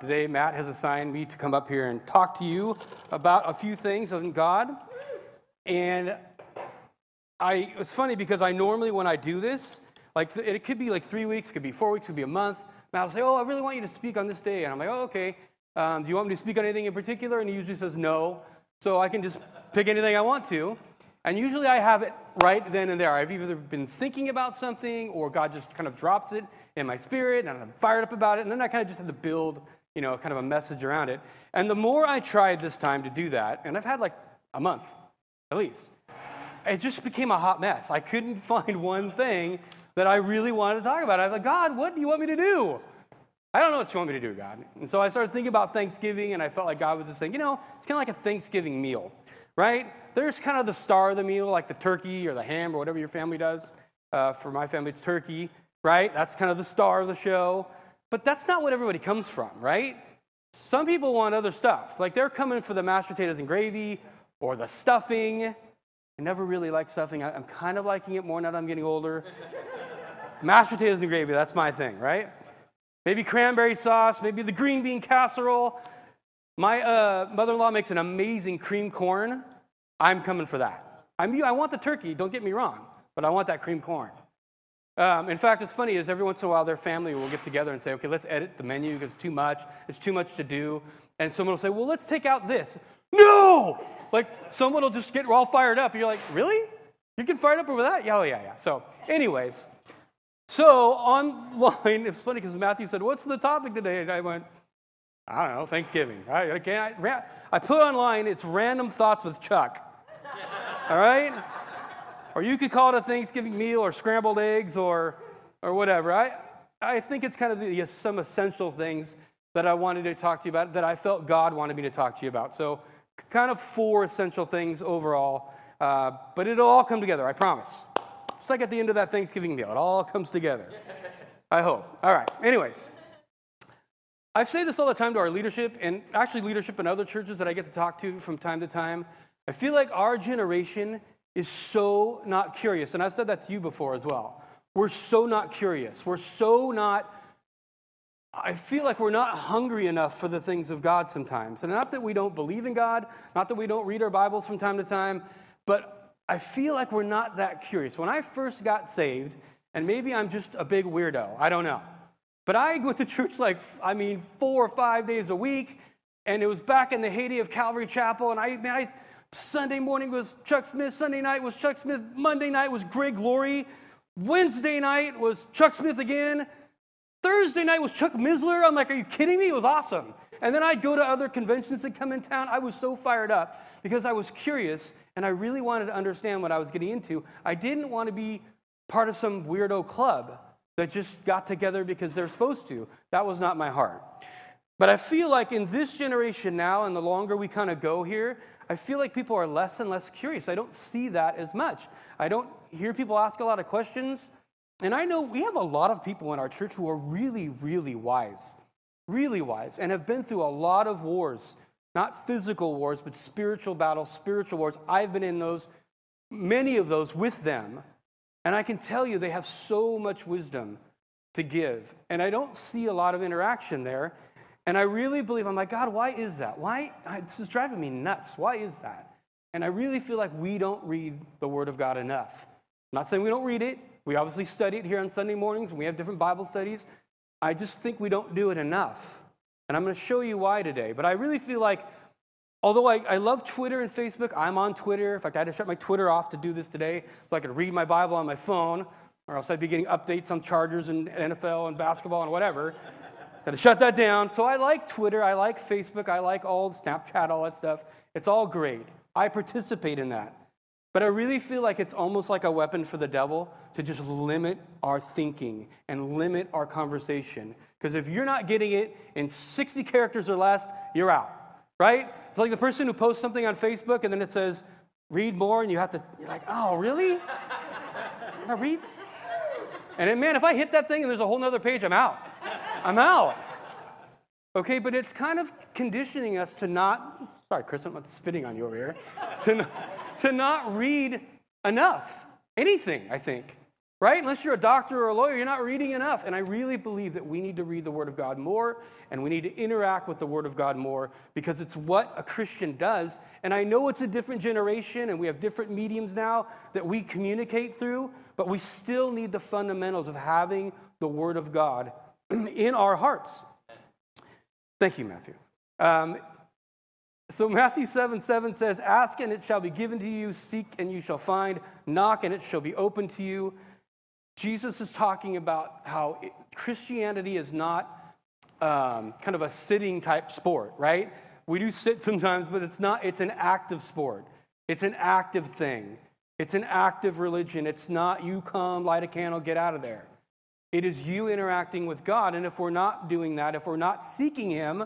Today, Matt has assigned me to come up here and talk to you about a few things on God. And I, it's funny because I normally, when I do this, like it could be like three weeks, could be four weeks, could be a month. Matt will say, Oh, I really want you to speak on this day. And I'm like, Oh, okay. Um, do you want me to speak on anything in particular? And he usually says no. So I can just pick anything I want to. And usually I have it right then and there. I've either been thinking about something or God just kind of drops it in my spirit and I'm fired up about it. And then I kind of just have to build you know, kind of a message around it. And the more I tried this time to do that, and I've had like a month at least, it just became a hot mess. I couldn't find one thing that I really wanted to talk about. I was like, God, what do you want me to do? I don't know what you want me to do, God. And so I started thinking about Thanksgiving, and I felt like God was just saying, you know, it's kind of like a Thanksgiving meal, right? There's kind of the star of the meal, like the turkey or the ham or whatever your family does. Uh, for my family, it's turkey, right? That's kind of the star of the show. But that's not what everybody comes from, right? Some people want other stuff. Like they're coming for the mashed potatoes and gravy or the stuffing. I never really liked stuffing. I'm kind of liking it more now that I'm getting older. mashed potatoes and gravy, that's my thing, right? Maybe cranberry sauce, maybe the green bean casserole. My uh, mother in law makes an amazing cream corn. I'm coming for that. I'm, I want the turkey, don't get me wrong, but I want that cream corn. Um, in fact, it's funny is every once in a while their family will get together and say, okay, let's edit the menu because it's too much. It's too much to do. And someone will say, well, let's take out this. No! Like someone will just get all fired up. And you're like, really? You get fired up over that? Yeah, oh, yeah, yeah. So, anyways, so online, it's funny because Matthew said, what's the topic today? And I went, I don't know, Thanksgiving. Right? Okay, I, I put online, it's random thoughts with Chuck. All right? Or you could call it a Thanksgiving meal or scrambled eggs or, or whatever. I, I think it's kind of the, some essential things that I wanted to talk to you about, that I felt God wanted me to talk to you about. So, kind of four essential things overall, uh, but it'll all come together, I promise. Just like at the end of that Thanksgiving meal, it all comes together. I hope. All right, anyways. I say this all the time to our leadership, and actually, leadership in other churches that I get to talk to from time to time. I feel like our generation is so not curious. And I've said that to you before as well. We're so not curious. We're so not, I feel like we're not hungry enough for the things of God sometimes. And not that we don't believe in God, not that we don't read our Bibles from time to time, but I feel like we're not that curious. When I first got saved, and maybe I'm just a big weirdo, I don't know. But I went to church like, I mean, four or five days a week, and it was back in the heyday of Calvary Chapel, and I, man, I, Sunday morning was Chuck Smith. Sunday night was Chuck Smith. Monday night was Greg Laurie. Wednesday night was Chuck Smith again. Thursday night was Chuck Missler. I'm like, are you kidding me? It was awesome. And then I'd go to other conventions that come in town. I was so fired up because I was curious and I really wanted to understand what I was getting into. I didn't want to be part of some weirdo club that just got together because they're supposed to. That was not my heart. But I feel like in this generation now, and the longer we kind of go here, I feel like people are less and less curious. I don't see that as much. I don't hear people ask a lot of questions. And I know we have a lot of people in our church who are really, really wise, really wise, and have been through a lot of wars, not physical wars, but spiritual battles, spiritual wars. I've been in those, many of those with them. And I can tell you they have so much wisdom to give. And I don't see a lot of interaction there. And I really believe, I'm like, God, why is that? Why? This is driving me nuts. Why is that? And I really feel like we don't read the Word of God enough. I'm not saying we don't read it. We obviously study it here on Sunday mornings, and we have different Bible studies. I just think we don't do it enough. And I'm going to show you why today. But I really feel like, although I, I love Twitter and Facebook, I'm on Twitter. In fact, I had to shut my Twitter off to do this today so I could read my Bible on my phone, or else I'd be getting updates on Chargers and NFL and basketball and whatever. Got to shut that down. So I like Twitter, I like Facebook, I like all Snapchat, all that stuff. It's all great. I participate in that. But I really feel like it's almost like a weapon for the devil to just limit our thinking and limit our conversation. Because if you're not getting it in 60 characters or less, you're out, right? It's like the person who posts something on Facebook and then it says, read more, and you have to, you're like, oh, really? I read? And then, man, if I hit that thing and there's a whole other page, I'm out. I'm out. Okay, but it's kind of conditioning us to not, sorry, Chris, I'm not spitting on you over here, to, not, to not read enough. Anything, I think. right? Unless you're a doctor or a lawyer, you're not reading enough. And I really believe that we need to read the Word of God more and we need to interact with the Word of God more because it's what a Christian does. And I know it's a different generation and we have different mediums now that we communicate through, but we still need the fundamentals of having the Word of God in our hearts. Thank you, Matthew. Um, so Matthew 7 7 says, Ask and it shall be given to you, seek and you shall find, knock and it shall be open to you. Jesus is talking about how Christianity is not um, kind of a sitting type sport, right? We do sit sometimes, but it's not, it's an active sport. It's an active thing. It's an active religion. It's not you come, light a candle, get out of there. It is you interacting with God. And if we're not doing that, if we're not seeking Him,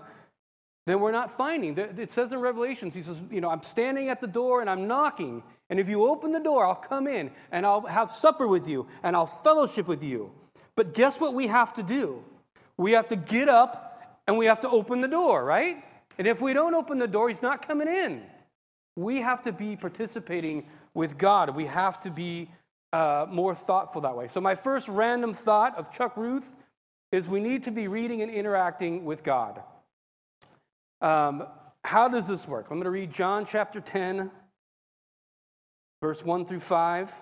then we're not finding. It says in Revelations, he says, You know, I'm standing at the door and I'm knocking. And if you open the door, I'll come in and I'll have supper with you and I'll fellowship with you. But guess what we have to do? We have to get up and we have to open the door, right? And if we don't open the door, he's not coming in. We have to be participating with God. We have to be uh, more thoughtful that way. So, my first random thought of Chuck Ruth is we need to be reading and interacting with God. Um, how does this work? I'm going to read John chapter 10, verse 1 through 5.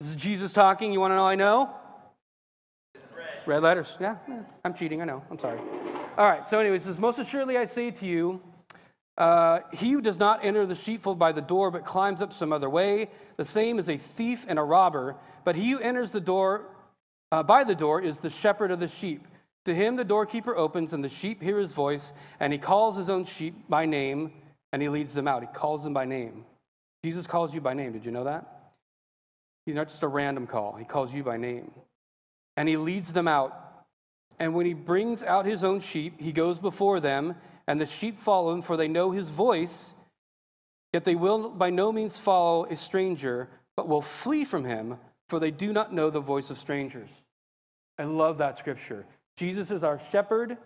This is Jesus talking. You want to know I know? Red. letters. Yeah, I'm cheating. I know. I'm sorry. All right. So, anyways, says, Most assuredly I say to you, uh, he who does not enter the sheepfold by the door, but climbs up some other way, the same is a thief and a robber. But he who enters the door uh, by the door is the shepherd of the sheep. To him the doorkeeper opens, and the sheep hear his voice, and he calls his own sheep by name, and he leads them out. He calls them by name. Jesus calls you by name. Did you know that? He's not just a random call, he calls you by name. And he leads them out. And when he brings out his own sheep, he goes before them, and the sheep follow him, for they know his voice. Yet they will by no means follow a stranger, but will flee from him, for they do not know the voice of strangers. I love that scripture. Jesus is our shepherd.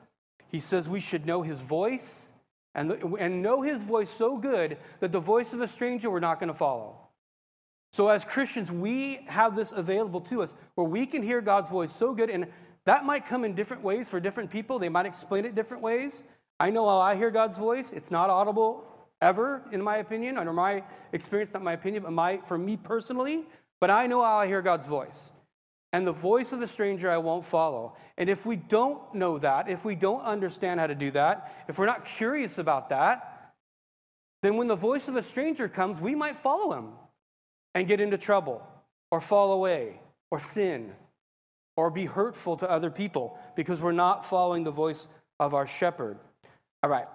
He says we should know his voice and, and know his voice so good that the voice of a stranger we're not going to follow. So, as Christians, we have this available to us where we can hear God's voice so good, and that might come in different ways for different people. They might explain it different ways. I know how I hear God's voice. It's not audible ever, in my opinion, under my experience, not my opinion, but my, for me personally. But I know how I hear God's voice and the voice of a stranger I won't follow. And if we don't know that, if we don't understand how to do that, if we're not curious about that, then when the voice of a stranger comes, we might follow him and get into trouble or fall away or sin or be hurtful to other people because we're not following the voice of our shepherd. All right.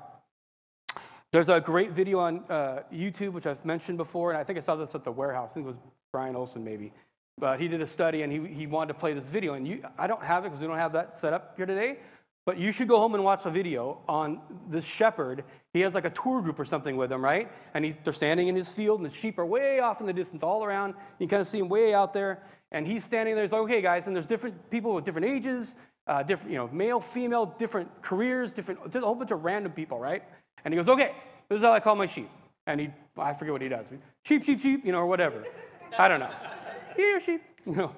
There's a great video on uh, YouTube, which I've mentioned before, and I think I saw this at the warehouse. I think it was Brian Olson, maybe. But he did a study and he, he wanted to play this video. And you, I don't have it because we don't have that set up here today. But you should go home and watch a video on this shepherd. He has like a tour group or something with him, right? And he's, they're standing in his field, and the sheep are way off in the distance, all around. You can kind of see him way out there. And he's standing there. He's like, okay, guys. And there's different people with different ages, uh, different, you know, male, female, different careers, different, just a whole bunch of random people, right? And he goes, okay, this is how I call my sheep. And he, I forget what he does. Sheep, sheep, sheep, you know, or whatever. I don't know he or she. No.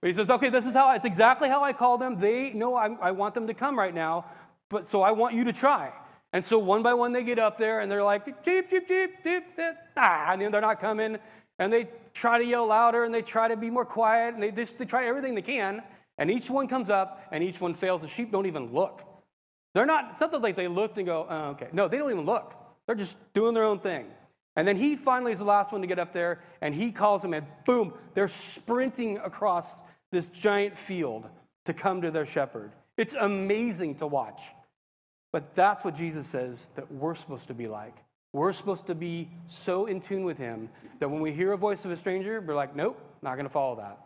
But he says, okay, this is how, it's exactly how I call them. They know I, I want them to come right now, but so I want you to try. And so one by one they get up there and they're like, cheep, cheep, cheep, cheep, ah, and then they're not coming. And they try to yell louder and they try to be more quiet and they just they try everything they can. And each one comes up and each one fails. The sheep don't even look. They're not, it's not like they looked and go, oh, okay. No, they don't even look. They're just doing their own thing. And then he finally is the last one to get up there, and he calls them, and boom, they're sprinting across this giant field to come to their shepherd. It's amazing to watch. But that's what Jesus says that we're supposed to be like. We're supposed to be so in tune with him that when we hear a voice of a stranger, we're like, nope, not going to follow that.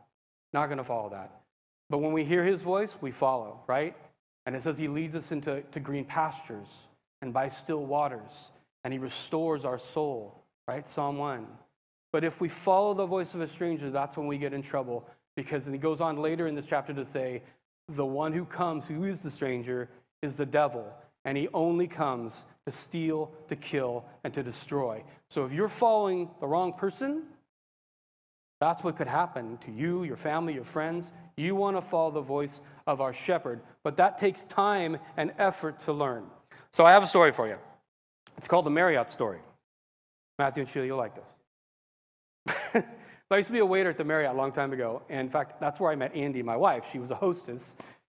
Not going to follow that. But when we hear his voice, we follow, right? And it says he leads us into to green pastures and by still waters and he restores our soul, right? Psalm 1. But if we follow the voice of a stranger, that's when we get in trouble because he goes on later in this chapter to say, the one who comes, who is the stranger, is the devil, and he only comes to steal, to kill, and to destroy. So if you're following the wrong person, That's what could happen to you, your family, your friends. You want to follow the voice of our shepherd, but that takes time and effort to learn. So I have a story for you. It's called the Marriott story. Matthew and Sheila, you'll like this. I used to be a waiter at the Marriott a long time ago. And in fact, that's where I met Andy, my wife. She was a hostess.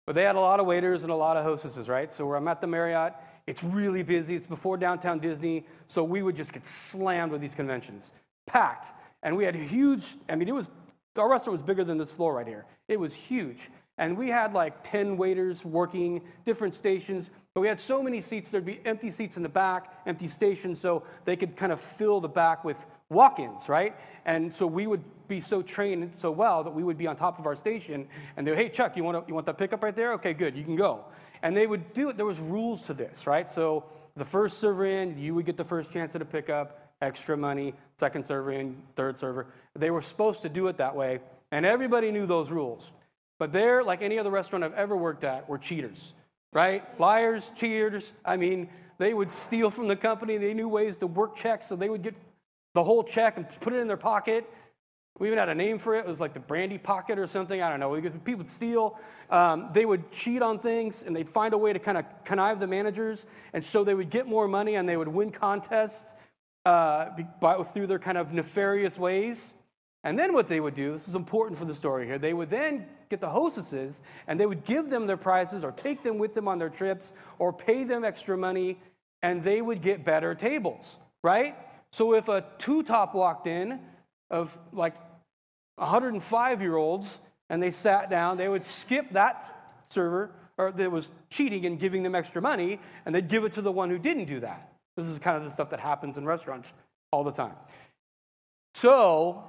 But they had a lot of waiters and a lot of hostesses, right? So where I'm at the Marriott, it's really busy. It's before downtown Disney. So we would just get slammed with these conventions, packed. And we had huge, I mean, it was, our restaurant was bigger than this floor right here. It was huge. And we had like 10 waiters working different stations, but we had so many seats, there'd be empty seats in the back, empty stations, so they could kind of fill the back with walk ins, right? And so we would be so trained so well that we would be on top of our station and they would, hey, Chuck, you want, to, you want that pickup right there? Okay, good, you can go. And they would do it, there was rules to this, right? So the first server in, you would get the first chance at a pickup, extra money, second server in, third server. They were supposed to do it that way, and everybody knew those rules. But there, like any other restaurant I've ever worked at, were cheaters, right? Liars, cheaters. I mean, they would steal from the company. They knew ways to work checks, so they would get the whole check and put it in their pocket. We even had a name for it. It was like the brandy pocket or something. I don't know. People would steal. Um, they would cheat on things, and they'd find a way to kind of connive the managers, and so they would get more money and they would win contests uh, through their kind of nefarious ways. And then what they would do, this is important for the story here, they would then get the hostesses and they would give them their prizes or take them with them on their trips or pay them extra money and they would get better tables, right? So if a two top walked in of like 105 year olds and they sat down, they would skip that server or that was cheating and giving them extra money and they'd give it to the one who didn't do that. This is kind of the stuff that happens in restaurants all the time. So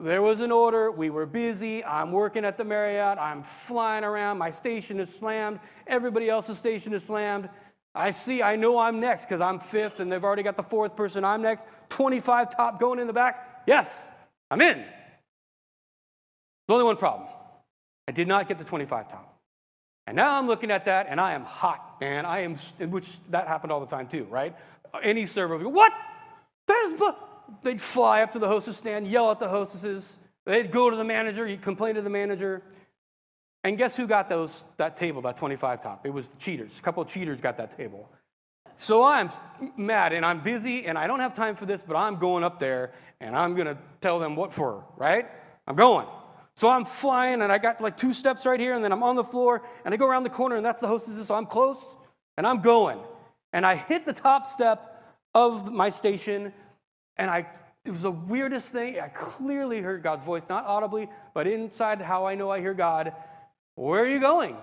there was an order. We were busy. I'm working at the Marriott. I'm flying around. My station is slammed. Everybody else's station is slammed. I see, I know I'm next because I'm fifth and they've already got the fourth person. I'm next. 25 top going in the back. Yes, I'm in. There's only one problem. I did not get the 25 top. And now I'm looking at that and I am hot, man. I am, which that happened all the time too, right? Any server would go, What? That is, they'd fly up to the hostess stand, yell at the hostesses. They'd go to the manager, he'd complain to the manager. And guess who got those, that table, that 25 top? It was the cheaters. A couple of cheaters got that table. So I'm mad and I'm busy and I don't have time for this, but I'm going up there and I'm going to tell them what for, right? I'm going. So I'm flying and I got like two steps right here and then I'm on the floor and I go around the corner and that's the hostess. So I'm close and I'm going. And I hit the top step of my station and I, it was the weirdest thing. I clearly heard God's voice, not audibly, but inside how I know I hear God. Where are you going?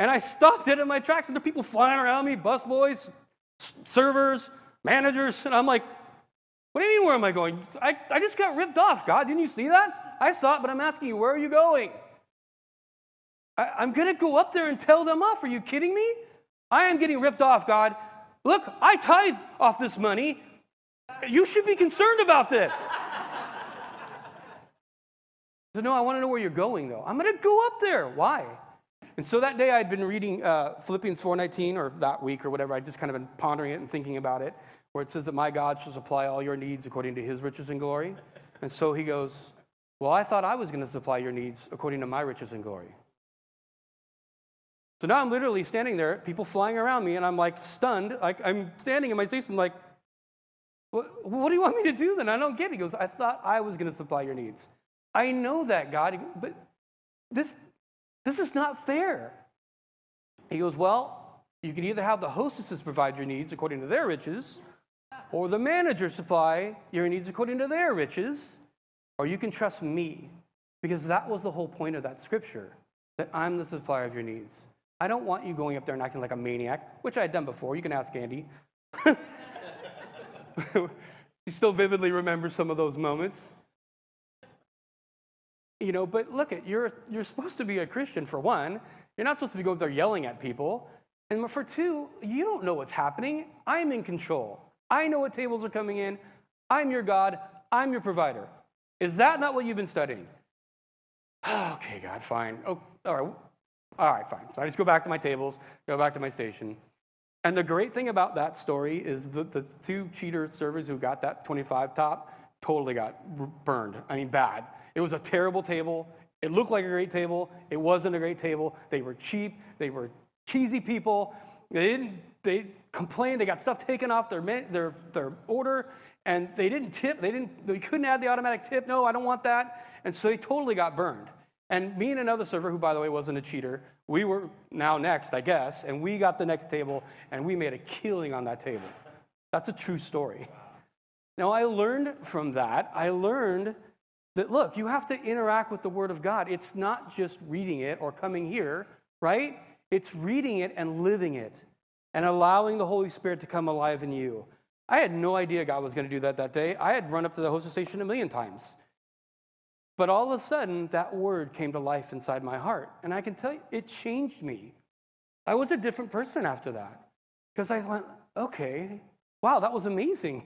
and I stopped it in my tracks, and there are people flying around me, busboys, servers, managers, and I'm like, what do you mean, where am I going? I, I just got ripped off, God. Didn't you see that? I saw it, but I'm asking you, where are you going? I, I'm going to go up there and tell them off. Are you kidding me? I am getting ripped off, God. Look, I tithe off this money. You should be concerned about this. So, no, I want to know where you're going, though. I'm going to go up there. Why? And so that day I'd been reading uh, Philippians 4.19, or that week or whatever. I'd just kind of been pondering it and thinking about it, where it says that my God shall supply all your needs according to his riches and glory. And so he goes, well, I thought I was going to supply your needs according to my riches and glory. So now I'm literally standing there, people flying around me, and I'm like stunned. Like I'm standing in my station, like, what, what do you want me to do then? I don't get it. He goes, I thought I was going to supply your needs. I know that, God, but this, this is not fair. He goes, Well, you can either have the hostesses provide your needs according to their riches, or the manager supply your needs according to their riches, or you can trust me. Because that was the whole point of that scripture that I'm the supplier of your needs. I don't want you going up there and acting like a maniac, which I had done before. You can ask Andy. he still vividly remembers some of those moments. You know, but look at you're you're supposed to be a Christian for one. You're not supposed to be going up there yelling at people. And for two, you don't know what's happening. I'm in control. I know what tables are coming in. I'm your God. I'm your provider. Is that not what you've been studying? okay, God, fine. Oh, all right. All right, fine. So I just go back to my tables, go back to my station. And the great thing about that story is that the two cheater servers who got that 25 top, totally got burned. I mean, bad. It was a terrible table. It looked like a great table. It wasn't a great table. They were cheap. They were cheesy people. They didn't. They complained. They got stuff taken off their their their order, and they didn't tip. They didn't. They couldn't add the automatic tip. No, I don't want that. And so they totally got burned. And me and another server, who by the way wasn't a cheater, we were now next, I guess, and we got the next table, and we made a killing on that table. That's a true story. Now I learned from that. I learned that look, you have to interact with the Word of God. It's not just reading it or coming here, right? It's reading it and living it and allowing the Holy Spirit to come alive in you. I had no idea God was going to do that that day. I had run up to the hostess station a million times. But all of a sudden, that word came to life inside my heart. And I can tell you, it changed me. I was a different person after that. Because I went, okay, wow, that was amazing.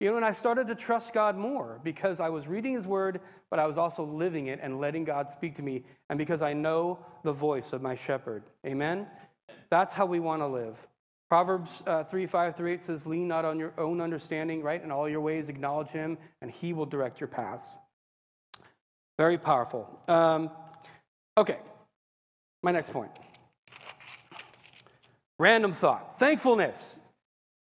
You know, and I started to trust God more because I was reading His Word, but I was also living it and letting God speak to me, and because I know the voice of my shepherd. Amen? That's how we want to live. Proverbs uh, 3 5 through 8 says, Lean not on your own understanding, right? In all your ways, acknowledge Him, and He will direct your paths. Very powerful. Um, okay, my next point. Random thought thankfulness.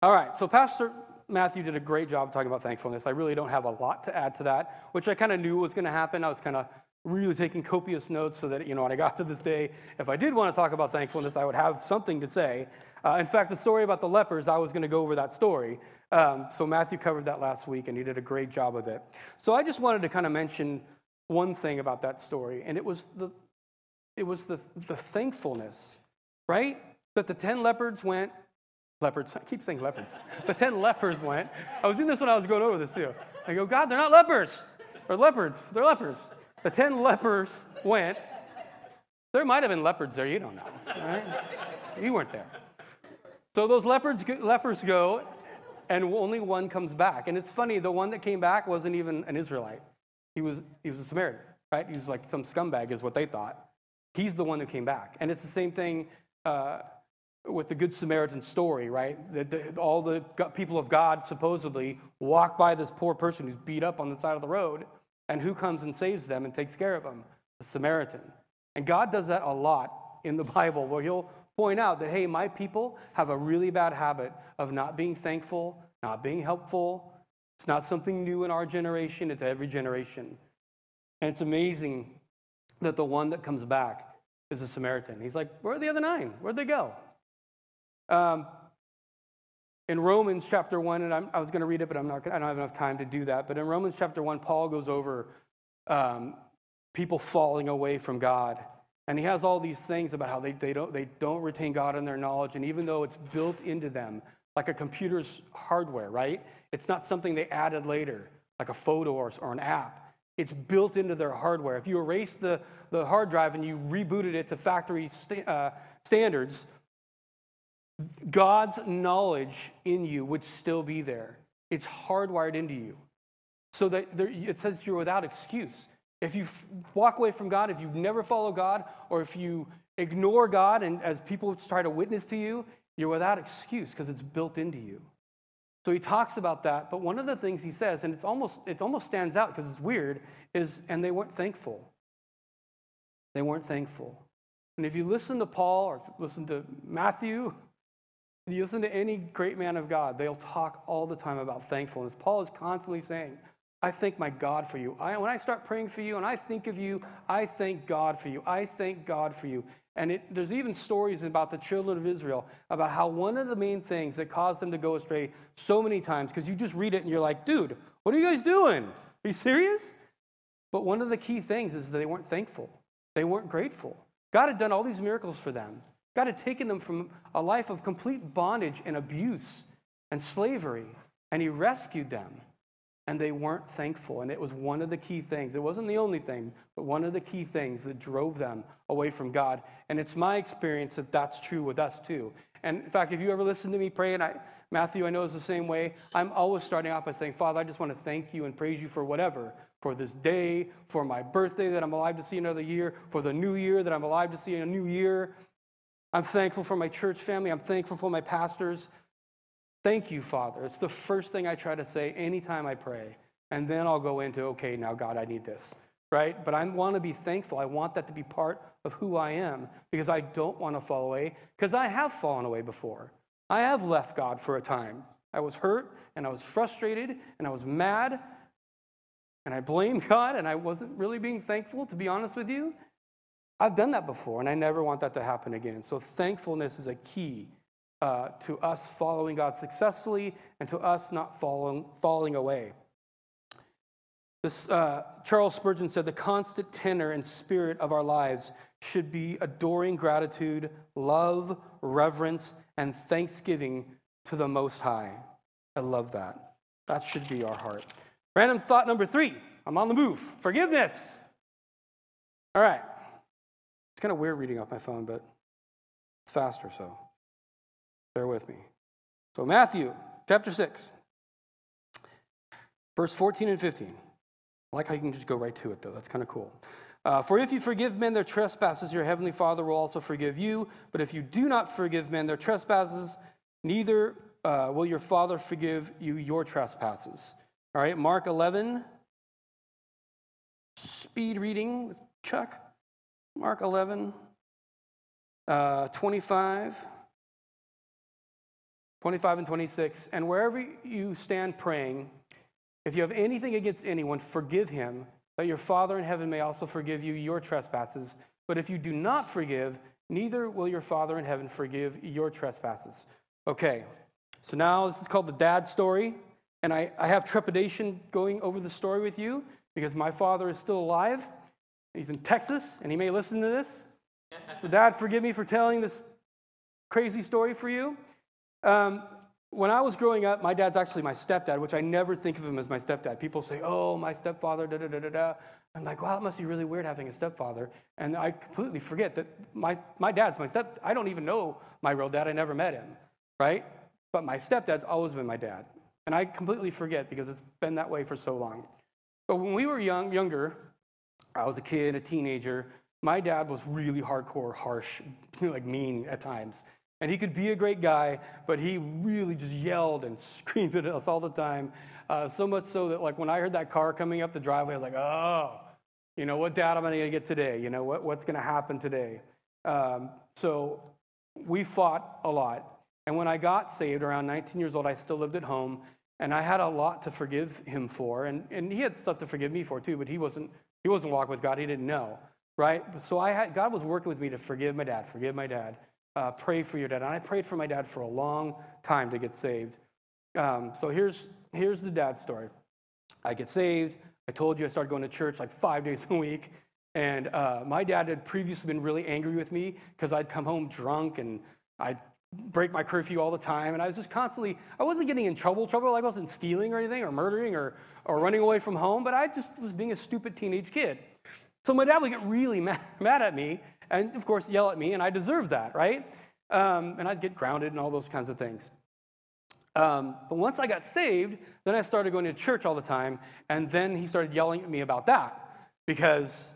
All right, so Pastor Matthew did a great job talking about thankfulness. I really don't have a lot to add to that, which I kind of knew was going to happen. I was kind of really taking copious notes so that, you know, when I got to this day, if I did want to talk about thankfulness, I would have something to say. Uh, in fact, the story about the lepers, I was going to go over that story. Um, so Matthew covered that last week, and he did a great job of it. So I just wanted to kind of mention one thing about that story, and it was the, it was the, the thankfulness, right? That the 10 leopards went Leopards. I keep saying leopards. The 10 lepers went. I was doing this when I was going over this too. I go, God, they're not lepers. They're leopards. They're lepers. The 10 lepers went. There might have been leopards there. You don't know. Right? You weren't there. So those leopards, lepers go, and only one comes back. And it's funny, the one that came back wasn't even an Israelite. He was, he was a Samaritan, right? He was like some scumbag, is what they thought. He's the one who came back. And it's the same thing. Uh, with the Good Samaritan story, right? That all the people of God supposedly walk by this poor person who's beat up on the side of the road, and who comes and saves them and takes care of them? The Samaritan. And God does that a lot in the Bible, where He'll point out that, hey, my people have a really bad habit of not being thankful, not being helpful. It's not something new in our generation, it's every generation. And it's amazing that the one that comes back is a Samaritan. He's like, Where are the other nine? Where'd they go? Um, in Romans chapter 1, and I'm, i was going to read it, but I'm not, I don't have enough time to do that. But in Romans chapter 1, Paul goes over um, people falling away from God. And he has all these things about how they, they, don't, they don't retain God in their knowledge. And even though it's built into them, like a computer's hardware, right? It's not something they added later, like a photo or, or an app. It's built into their hardware. If you erase the, the hard drive and you rebooted it to factory uh, standards, God's knowledge in you would still be there. It's hardwired into you. So that there, it says you're without excuse. If you walk away from God, if you never follow God, or if you ignore God and as people try to witness to you, you're without excuse because it's built into you. So he talks about that, but one of the things he says, and it's almost it almost stands out because it's weird, is and they weren't thankful. They weren't thankful. And if you listen to Paul or listen to Matthew you listen to any great man of God, they'll talk all the time about thankfulness. Paul is constantly saying, I thank my God for you. I, when I start praying for you and I think of you, I thank God for you. I thank God for you. And it, there's even stories about the children of Israel about how one of the main things that caused them to go astray so many times, because you just read it and you're like, dude, what are you guys doing? Are you serious? But one of the key things is they weren't thankful, they weren't grateful. God had done all these miracles for them. God had taken them from a life of complete bondage and abuse and slavery, and He rescued them. And they weren't thankful. And it was one of the key things. It wasn't the only thing, but one of the key things that drove them away from God. And it's my experience that that's true with us too. And in fact, if you ever listen to me pray, and I, Matthew, I know is the same way, I'm always starting out by saying, Father, I just want to thank you and praise you for whatever, for this day, for my birthday that I'm alive to see another year, for the new year that I'm alive to see a new year, I'm thankful for my church family. I'm thankful for my pastors. Thank you, Father. It's the first thing I try to say anytime I pray. and then I'll go into, okay, now God, I need this, right? But I want to be thankful. I want that to be part of who I am because I don't want to fall away because I have fallen away before. I have left God for a time. I was hurt and I was frustrated and I was mad and I blamed God and I wasn't really being thankful, to be honest with you. I've done that before and I never want that to happen again. So, thankfulness is a key uh, to us following God successfully and to us not falling, falling away. This, uh, Charles Spurgeon said the constant tenor and spirit of our lives should be adoring gratitude, love, reverence, and thanksgiving to the Most High. I love that. That should be our heart. Random thought number three I'm on the move. Forgiveness. All right. It's kind of weird reading off my phone, but it's faster, so bear with me. So, Matthew chapter 6, verse 14 and 15. I like how you can just go right to it, though. That's kind of cool. Uh, For if you forgive men their trespasses, your heavenly Father will also forgive you. But if you do not forgive men their trespasses, neither uh, will your Father forgive you your trespasses. All right, Mark 11. Speed reading with Chuck. Mark 11, uh, 25. 25 and 26. And wherever you stand praying, if you have anything against anyone, forgive him, that your Father in heaven may also forgive you your trespasses. But if you do not forgive, neither will your Father in heaven forgive your trespasses. Okay, so now this is called the dad story. And I, I have trepidation going over the story with you because my father is still alive. He's in Texas, and he may listen to this. So, Dad, forgive me for telling this crazy story for you. Um, when I was growing up, my dad's actually my stepdad, which I never think of him as my stepdad. People say, oh, my stepfather, da da da da da. I'm like, wow, it must be really weird having a stepfather. And I completely forget that my, my dad's my step. I don't even know my real dad. I never met him, right? But my stepdad's always been my dad. And I completely forget because it's been that way for so long. But when we were young, younger, I was a kid, a teenager, my dad was really hardcore, harsh, like mean at times. And he could be a great guy, but he really just yelled and screamed at us all the time. Uh, so much so that, like, when I heard that car coming up the driveway, I was like, oh, you know, what dad I'm going to get today? You know, what, what's going to happen today? Um, so we fought a lot. And when I got saved around 19 years old, I still lived at home. And I had a lot to forgive him for. And, and he had stuff to forgive me for, too, but he wasn't, he wasn't walking with God. He didn't know, right? So I had, God was working with me to forgive my dad, forgive my dad uh, pray for your dad. And I prayed for my dad for a long time to get saved. Um, so here's, here's the dad story. I get saved. I told you I started going to church like five days a week. And uh, my dad had previously been really angry with me because I'd come home drunk and I'd break my curfew all the time. And I was just constantly, I wasn't getting in trouble, trouble. Like I wasn't stealing or anything or murdering or, or running away from home, but I just was being a stupid teenage kid. So my dad would get really mad, mad at me and of course yell at me, and I deserve that, right? Um, and I'd get grounded and all those kinds of things. Um, but once I got saved, then I started going to church all the time, and then he started yelling at me about that because,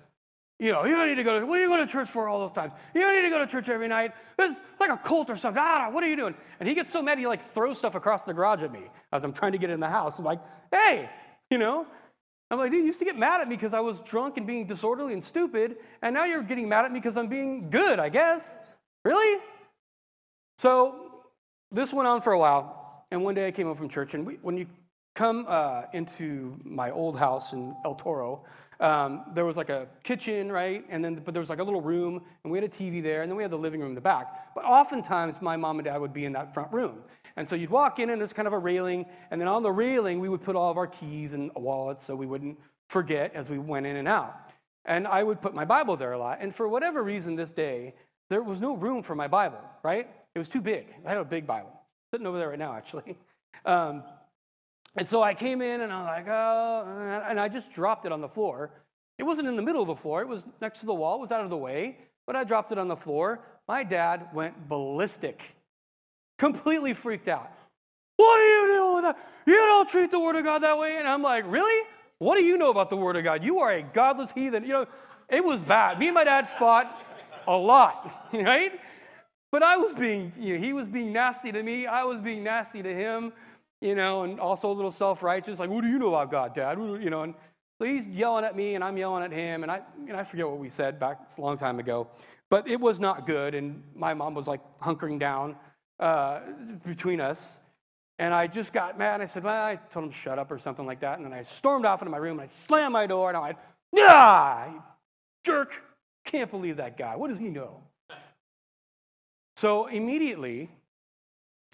you know, you don't need to go to, what are you going to church for all those times? You don't need to go to church every night. It's like a cult or something. Ah, what are you doing? And he gets so mad, he like throws stuff across the garage at me as I'm trying to get in the house. I'm like, hey, you know, I'm like, dude, you used to get mad at me because I was drunk and being disorderly and stupid, and now you're getting mad at me because I'm being good, I guess. Really? So this went on for a while, and one day I came home from church, and we, when you come uh, into my old house in El Toro, um, there was like a kitchen, right? And then, but there was like a little room, and we had a TV there, and then we had the living room in the back. But oftentimes, my mom and dad would be in that front room. And so you'd walk in, and there's kind of a railing, and then on the railing, we would put all of our keys and wallets so we wouldn't forget as we went in and out. And I would put my Bible there a lot. And for whatever reason, this day, there was no room for my Bible, right? It was too big. I had a big Bible, sitting over there right now, actually. Um, and so I came in, and I'm like, oh, and I just dropped it on the floor. It wasn't in the middle of the floor, it was next to the wall, it was out of the way, but I dropped it on the floor. My dad went ballistic completely freaked out. What are you doing with that? You don't treat the Word of God that way. And I'm like, really? What do you know about the Word of God? You are a godless heathen. You know, it was bad. Me and my dad fought a lot, right? But I was being, you know, he was being nasty to me. I was being nasty to him. You know, and also a little self righteous, like, what do you know about God, Dad? You know, and so he's yelling at me and I'm yelling at him. And I, I forget what we said back a long time ago, but it was not good. And my mom was like hunkering down uh, between us. And I just got mad. And I said, well, I told him to shut up or something like that. And then I stormed off into my room and I slammed my door and I went, yeah, jerk. Can't believe that guy. What does he know? So immediately,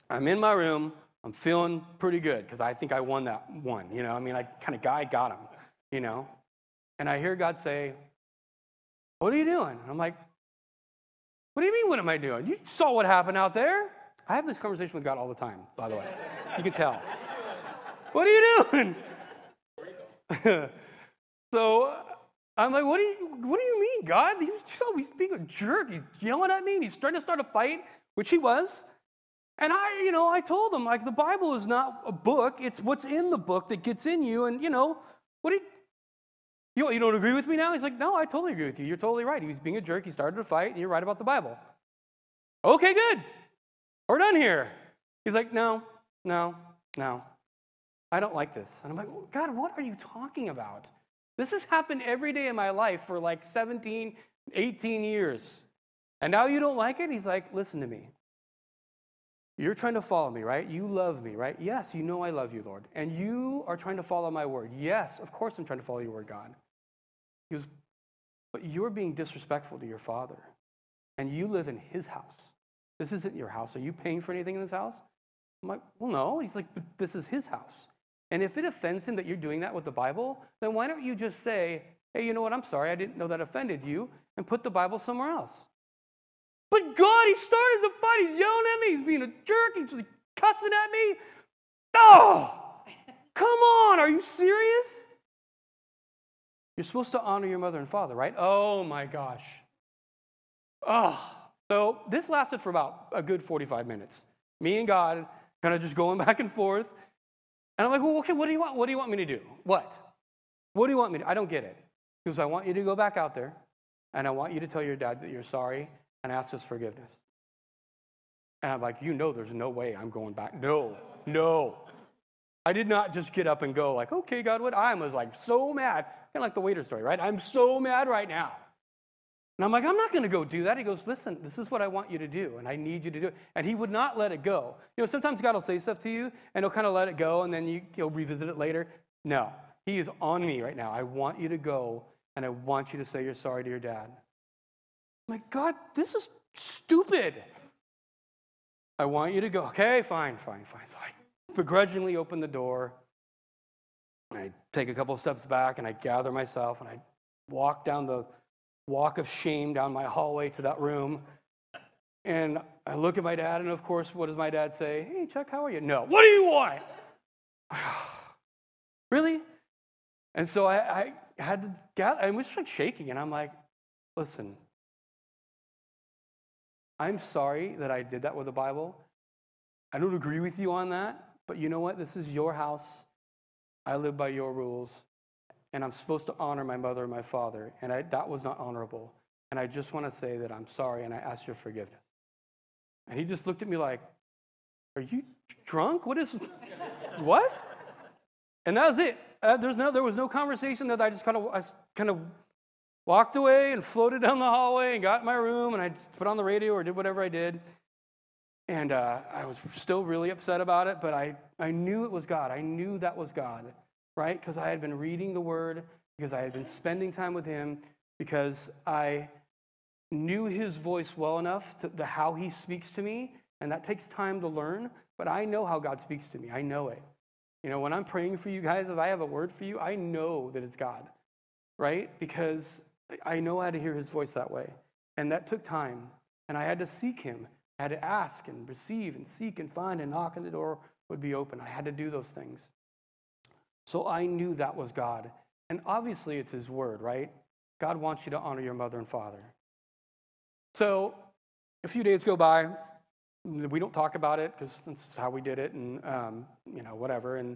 I'm in my room. I'm feeling pretty good because I think I won that one. You know, I mean, I kind of guy got him, you know. And I hear God say, What are you doing? And I'm like, What do you mean, what am I doing? You saw what happened out there. I have this conversation with God all the time, by the way. You can tell. what are you doing? so I'm like, what do you what do you mean, God? He's just always being a jerk. He's yelling at me and he's trying to start a fight, which he was. And I, you know, I told him, like, the Bible is not a book, it's what's in the book that gets in you. And, you know, what do you, you, don't agree with me now? He's like, no, I totally agree with you. You're totally right. He was being a jerk. He started a fight, and you're right about the Bible. Okay, good. We're done here. He's like, no, no, no. I don't like this. And I'm like, God, what are you talking about? This has happened every day in my life for like 17, 18 years. And now you don't like it? He's like, listen to me. You're trying to follow me, right? You love me, right? Yes, you know I love you, Lord. And you are trying to follow my word. Yes, of course I'm trying to follow your word, God. He but you're being disrespectful to your father. And you live in his house. This isn't your house. Are you paying for anything in this house? I'm like, well, no. He's like, but this is his house. And if it offends him that you're doing that with the Bible, then why don't you just say, hey, you know what? I'm sorry. I didn't know that offended you, and put the Bible somewhere else. But God, he started the fight. He's yelling at me. He's being a jerk. He's cussing at me. Oh, come on. Are you serious? You're supposed to honor your mother and father, right? Oh my gosh. Oh, so this lasted for about a good 45 minutes. Me and God kind of just going back and forth. And I'm like, well, okay, what do you want? What do you want me to do? What? What do you want me to? I don't get it. He goes, I want you to go back out there and I want you to tell your dad that you're sorry and ask his forgiveness. And I'm like, you know, there's no way I'm going back. No, no. I did not just get up and go like, okay, God, what? I was like so mad. Kind of like the waiter story, right? I'm so mad right now. And I'm like, I'm not going to go do that. He goes, listen, this is what I want you to do, and I need you to do it. And he would not let it go. You know, sometimes God will say stuff to you, and he'll kind of let it go, and then you, will revisit it later. No, he is on me right now. I want you to go, and I want you to say you're sorry to your dad. Like, God, this is stupid. I want you to go. Okay, fine, fine, fine. So I begrudgingly open the door. And I take a couple steps back and I gather myself and I walk down the walk of shame down my hallway to that room. And I look at my dad, and of course, what does my dad say? Hey, Chuck, how are you? No. What do you want? really? And so I, I had to gather, I was like shaking, and I'm like, listen, I'm sorry that I did that with the Bible. I don't agree with you on that, but you know what? This is your house. I live by your rules, and I'm supposed to honor my mother and my father, and I, that was not honorable. And I just want to say that I'm sorry, and I ask your forgiveness. And he just looked at me like, Are you drunk? What is what? And that was it. Uh, there's no, there was no conversation that I just kind of, I kind of walked away and floated down the hallway and got in my room and I put on the radio or did whatever I did. And uh, I was still really upset about it, but I, I knew it was God. I knew that was God, right? Because I had been reading the Word, because I had been spending time with Him, because I knew His voice well enough, to, the how He speaks to me, and that takes time to learn, but I know how God speaks to me. I know it. You know, when I'm praying for you guys, if I have a word for you, I know that it's God, right? Because I know how to hear his voice that way. And that took time. And I had to seek him. I had to ask and receive and seek and find and knock, and the door would be open. I had to do those things. So I knew that was God. And obviously, it's his word, right? God wants you to honor your mother and father. So a few days go by. We don't talk about it because that's how we did it, and um, you know, whatever. And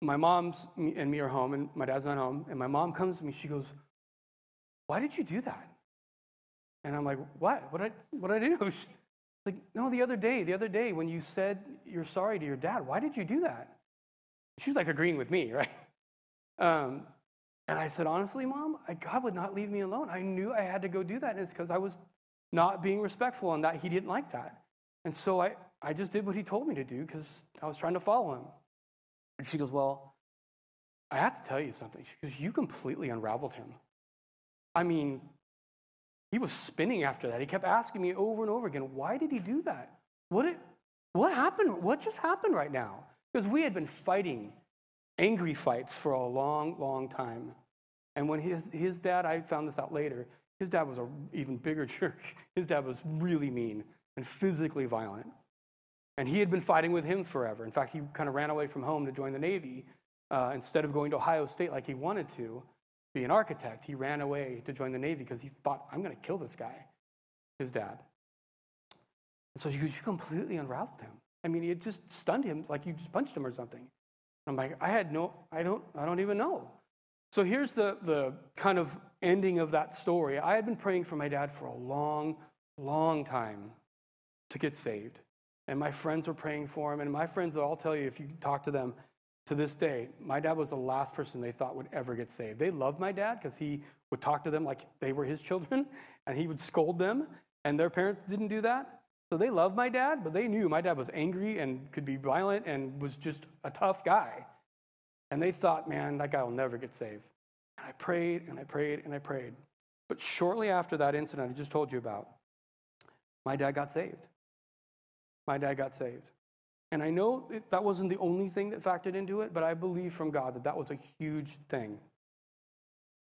my mom's and me are home, and my dad's not home. And my mom comes to me. She goes, why did you do that? And I'm like, What? What I, what did I do? Like, no, the other day, the other day when you said you're sorry to your dad, why did you do that? She was like agreeing with me, right? Um, and I said, honestly, mom, I, God would not leave me alone. I knew I had to go do that. And it's because I was not being respectful and that he didn't like that. And so I, I just did what he told me to do because I was trying to follow him. And she goes, Well, I have to tell you something. She goes, You completely unraveled him. I mean, he was spinning after that. He kept asking me over and over again, Why did he do that? What, what happened? What just happened right now? Because we had been fighting angry fights for a long, long time. And when his, his dad, I found this out later, his dad was an even bigger jerk. His dad was really mean and physically violent. And he had been fighting with him forever. In fact, he kind of ran away from home to join the Navy uh, instead of going to Ohio State like he wanted to be an architect. He ran away to join the Navy because he thought, I'm going to kill this guy, his dad. And so you, you completely unraveled him. I mean, it just stunned him like you just punched him or something. I'm like, I had no, I don't, I don't even know. So here's the, the kind of ending of that story. I had been praying for my dad for a long, long time to get saved. And my friends were praying for him. And my friends will all tell you, if you talk to them to this day, my dad was the last person they thought would ever get saved. They loved my dad because he would talk to them like they were his children and he would scold them. And their parents didn't do that. So they loved my dad, but they knew my dad was angry and could be violent and was just a tough guy. And they thought, man, that guy will never get saved. And I prayed and I prayed and I prayed. But shortly after that incident I just told you about, my dad got saved. My dad got saved. And I know that wasn't the only thing that factored into it, but I believe from God that that was a huge thing.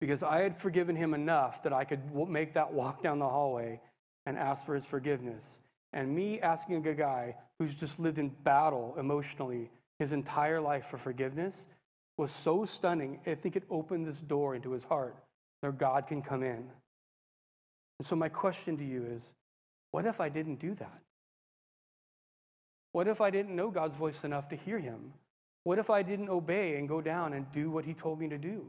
Because I had forgiven him enough that I could make that walk down the hallway and ask for his forgiveness. And me asking a guy who's just lived in battle emotionally his entire life for forgiveness was so stunning. I think it opened this door into his heart where God can come in. And so, my question to you is what if I didn't do that? What if I didn't know God's voice enough to hear him? What if I didn't obey and go down and do what he told me to do?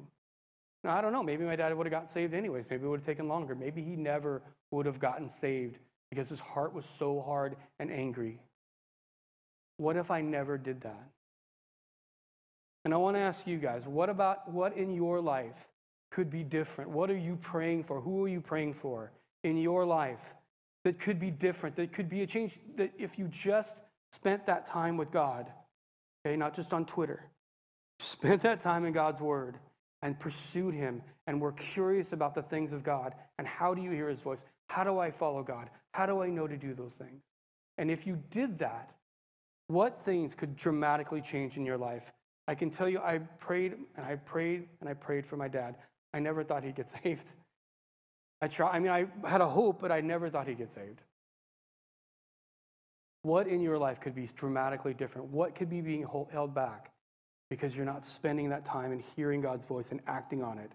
Now, I don't know. Maybe my dad would have gotten saved anyways. Maybe it would have taken longer. Maybe he never would have gotten saved because his heart was so hard and angry. What if I never did that? And I want to ask you guys, what about what in your life could be different? What are you praying for? Who are you praying for in your life that could be different, that could be a change? That if you just spent that time with God, okay, not just on Twitter, spent that time in God's Word and pursued Him and were curious about the things of God and how do you hear His voice? How do I follow God? How do I know to do those things? And if you did that, what things could dramatically change in your life I can tell you, I prayed and I prayed and I prayed for my dad. I never thought he'd get saved. I try, I mean, I had a hope, but I never thought he'd get saved. What in your life could be dramatically different? What could be being held back because you're not spending that time and hearing God's voice and acting on it,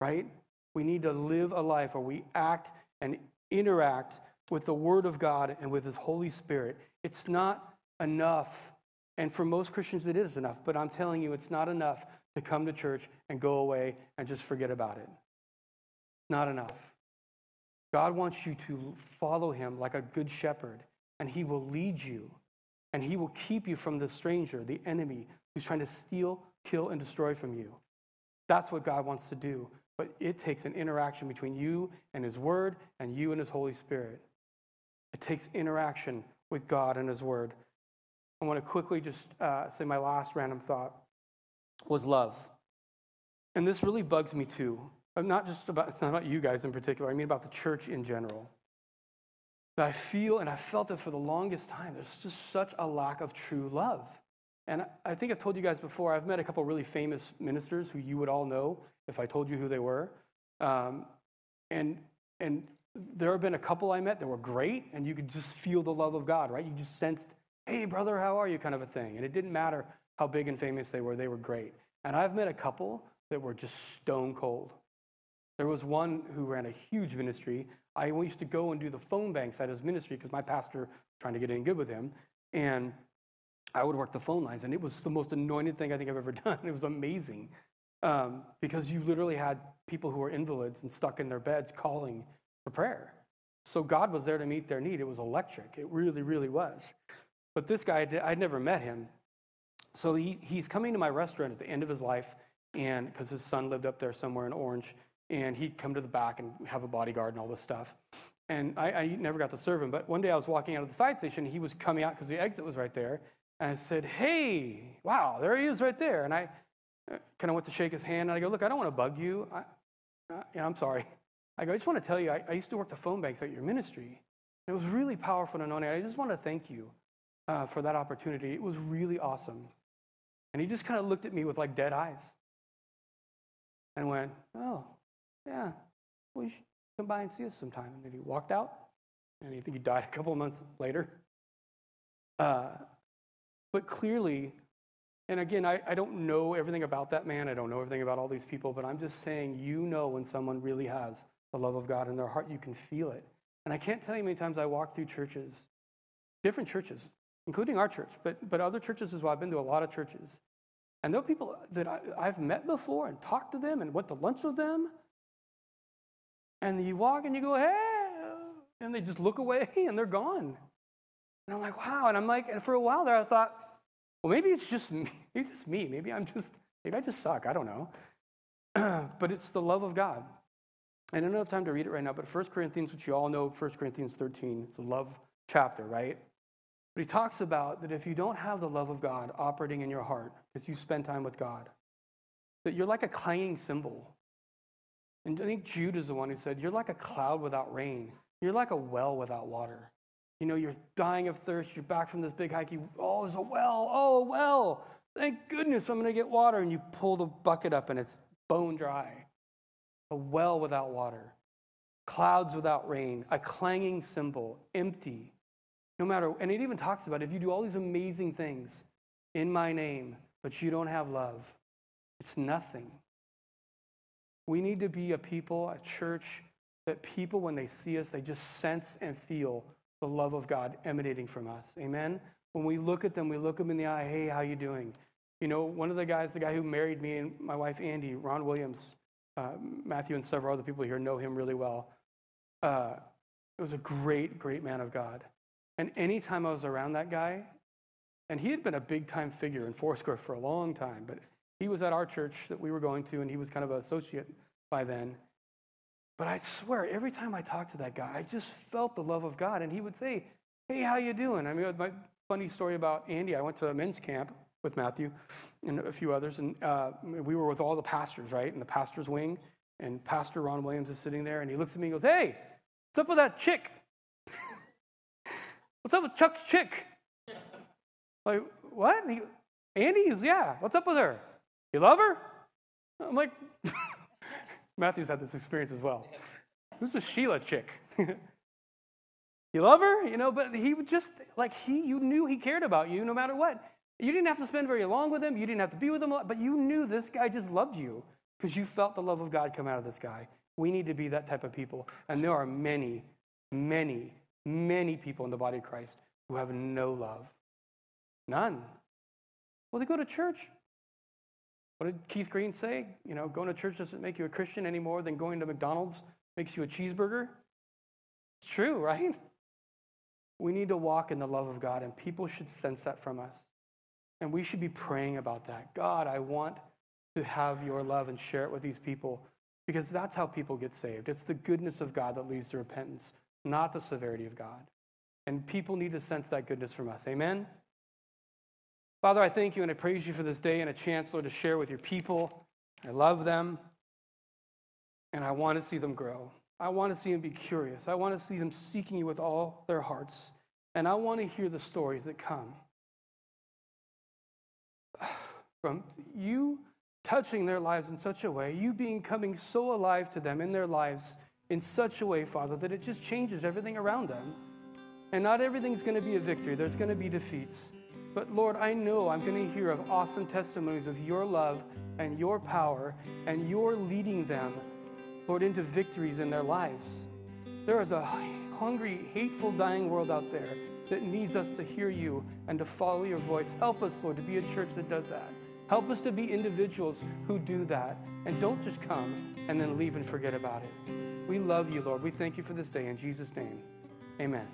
right? We need to live a life where we act and interact with the Word of God and with His Holy Spirit. It's not enough and for most Christians, it is enough. But I'm telling you, it's not enough to come to church and go away and just forget about it. Not enough. God wants you to follow him like a good shepherd, and he will lead you, and he will keep you from the stranger, the enemy who's trying to steal, kill, and destroy from you. That's what God wants to do. But it takes an interaction between you and his word and you and his Holy Spirit. It takes interaction with God and his word. I want to quickly just uh, say my last random thought was love. And this really bugs me too. I'm not just about, it's not about you guys in particular, I mean about the church in general. That I feel, and I felt it for the longest time, there's just such a lack of true love. And I think I've told you guys before, I've met a couple really famous ministers who you would all know if I told you who they were. Um, and, and there have been a couple I met that were great, and you could just feel the love of God, right? You just sensed hey, brother, how are you, kind of a thing. And it didn't matter how big and famous they were, they were great. And I've met a couple that were just stone cold. There was one who ran a huge ministry. I used to go and do the phone banks at his ministry because my pastor trying to get in good with him. And I would work the phone lines, and it was the most anointed thing I think I've ever done. It was amazing um, because you literally had people who were invalids and stuck in their beds calling for prayer. So God was there to meet their need. It was electric. It really, really was. But this guy, I'd never met him. So he, he's coming to my restaurant at the end of his life, and because his son lived up there somewhere in Orange, and he'd come to the back and have a bodyguard and all this stuff. And I, I never got to serve him. But one day I was walking out of the side station, he was coming out because the exit was right there. And I said, Hey, wow, there he is right there. And I uh, kind of went to shake his hand, and I go, Look, I don't want to bug you. I, uh, yeah, I'm sorry. I go, I just want to tell you, I, I used to work the phone banks at your ministry. It was really powerful and anointing. I just want to thank you uh, for that opportunity. It was really awesome. And he just kind of looked at me with like dead eyes and went, Oh, yeah, well, you should come by and see us sometime. And then he walked out, and I think he died a couple months later. Uh, but clearly, and again, I, I don't know everything about that man. I don't know everything about all these people, but I'm just saying, you know when someone really has the love of God in their heart, you can feel it. And I can't tell you many times I walk through churches, different churches, including our church, but, but other churches as well. I've been to a lot of churches. And there are people that I, I've met before and talked to them and went to lunch with them. And you walk and you go, hey, and they just look away and they're gone. And I'm like, wow. And I'm like, and for a while there, I thought, well, maybe it's just me. Maybe it's just me. Maybe I'm just, maybe I just suck. I don't know. but it's the love of God. I don't have time to read it right now, but 1 Corinthians, which you all know, 1 Corinthians 13, it's a love chapter, right? But he talks about that if you don't have the love of God operating in your heart, because you spend time with God, that you're like a clanging cymbal. And I think Jude is the one who said, You're like a cloud without rain. You're like a well without water. You know, you're dying of thirst. You're back from this big hike. You, oh, there's a well. Oh, a well. Thank goodness I'm going to get water. And you pull the bucket up and it's bone dry. A well without water. Clouds without rain. A clanging cymbal, empty. No matter, and it even talks about if you do all these amazing things in my name, but you don't have love, it's nothing. We need to be a people, a church, that people, when they see us, they just sense and feel the love of God emanating from us. Amen? When we look at them, we look them in the eye, hey, how you doing? You know, one of the guys, the guy who married me and my wife Andy, Ron Williams, uh, Matthew and several other people here know him really well. Uh, it was a great, great man of God. And anytime I was around that guy, and he had been a big time figure in Foursquare for a long time, but he was at our church that we were going to, and he was kind of an associate by then. But I swear, every time I talked to that guy, I just felt the love of God. And he would say, Hey, how you doing? I mean, my funny story about Andy, I went to a men's camp with Matthew and a few others, and uh, we were with all the pastors, right, in the pastor's wing. And Pastor Ron Williams is sitting there, and he looks at me and goes, Hey, what's up with that chick? What's up with Chuck's chick? like, what? He, Andy's, yeah. What's up with her? You love her? I'm like, Matthew's had this experience as well. Who's a Sheila chick? you love her? You know, but he would just, like, he, you knew he cared about you no matter what. You didn't have to spend very long with him. You didn't have to be with him, but you knew this guy just loved you because you felt the love of God come out of this guy. We need to be that type of people. And there are many, many, many people in the body of Christ who have no love. None. Well, they go to church. What did Keith Green say? You know, going to church doesn't make you a Christian any more than going to McDonald's makes you a cheeseburger. It's true, right? We need to walk in the love of God, and people should sense that from us. And we should be praying about that. God, I want to have your love and share it with these people because that's how people get saved. It's the goodness of God that leads to repentance not the severity of God. And people need to sense that goodness from us. Amen? Father, I thank you and I praise you for this day and a chance, Lord, to share with your people. I love them, and I want to see them grow. I want to see them be curious. I want to see them seeking you with all their hearts. And I want to hear the stories that come from you touching their lives in such a way, you being coming so alive to them in their lives in such a way, Father, that it just changes everything around them. And not everything's going to be a victory, there's going to be defeats. But Lord, I know I'm going to hear of awesome testimonies of your love and your power and your leading them, Lord, into victories in their lives. There is a hungry, hateful, dying world out there that needs us to hear you and to follow your voice. Help us, Lord, to be a church that does that. Help us to be individuals who do that and don't just come and then leave and forget about it. We love you, Lord. We thank you for this day. In Jesus' name, amen.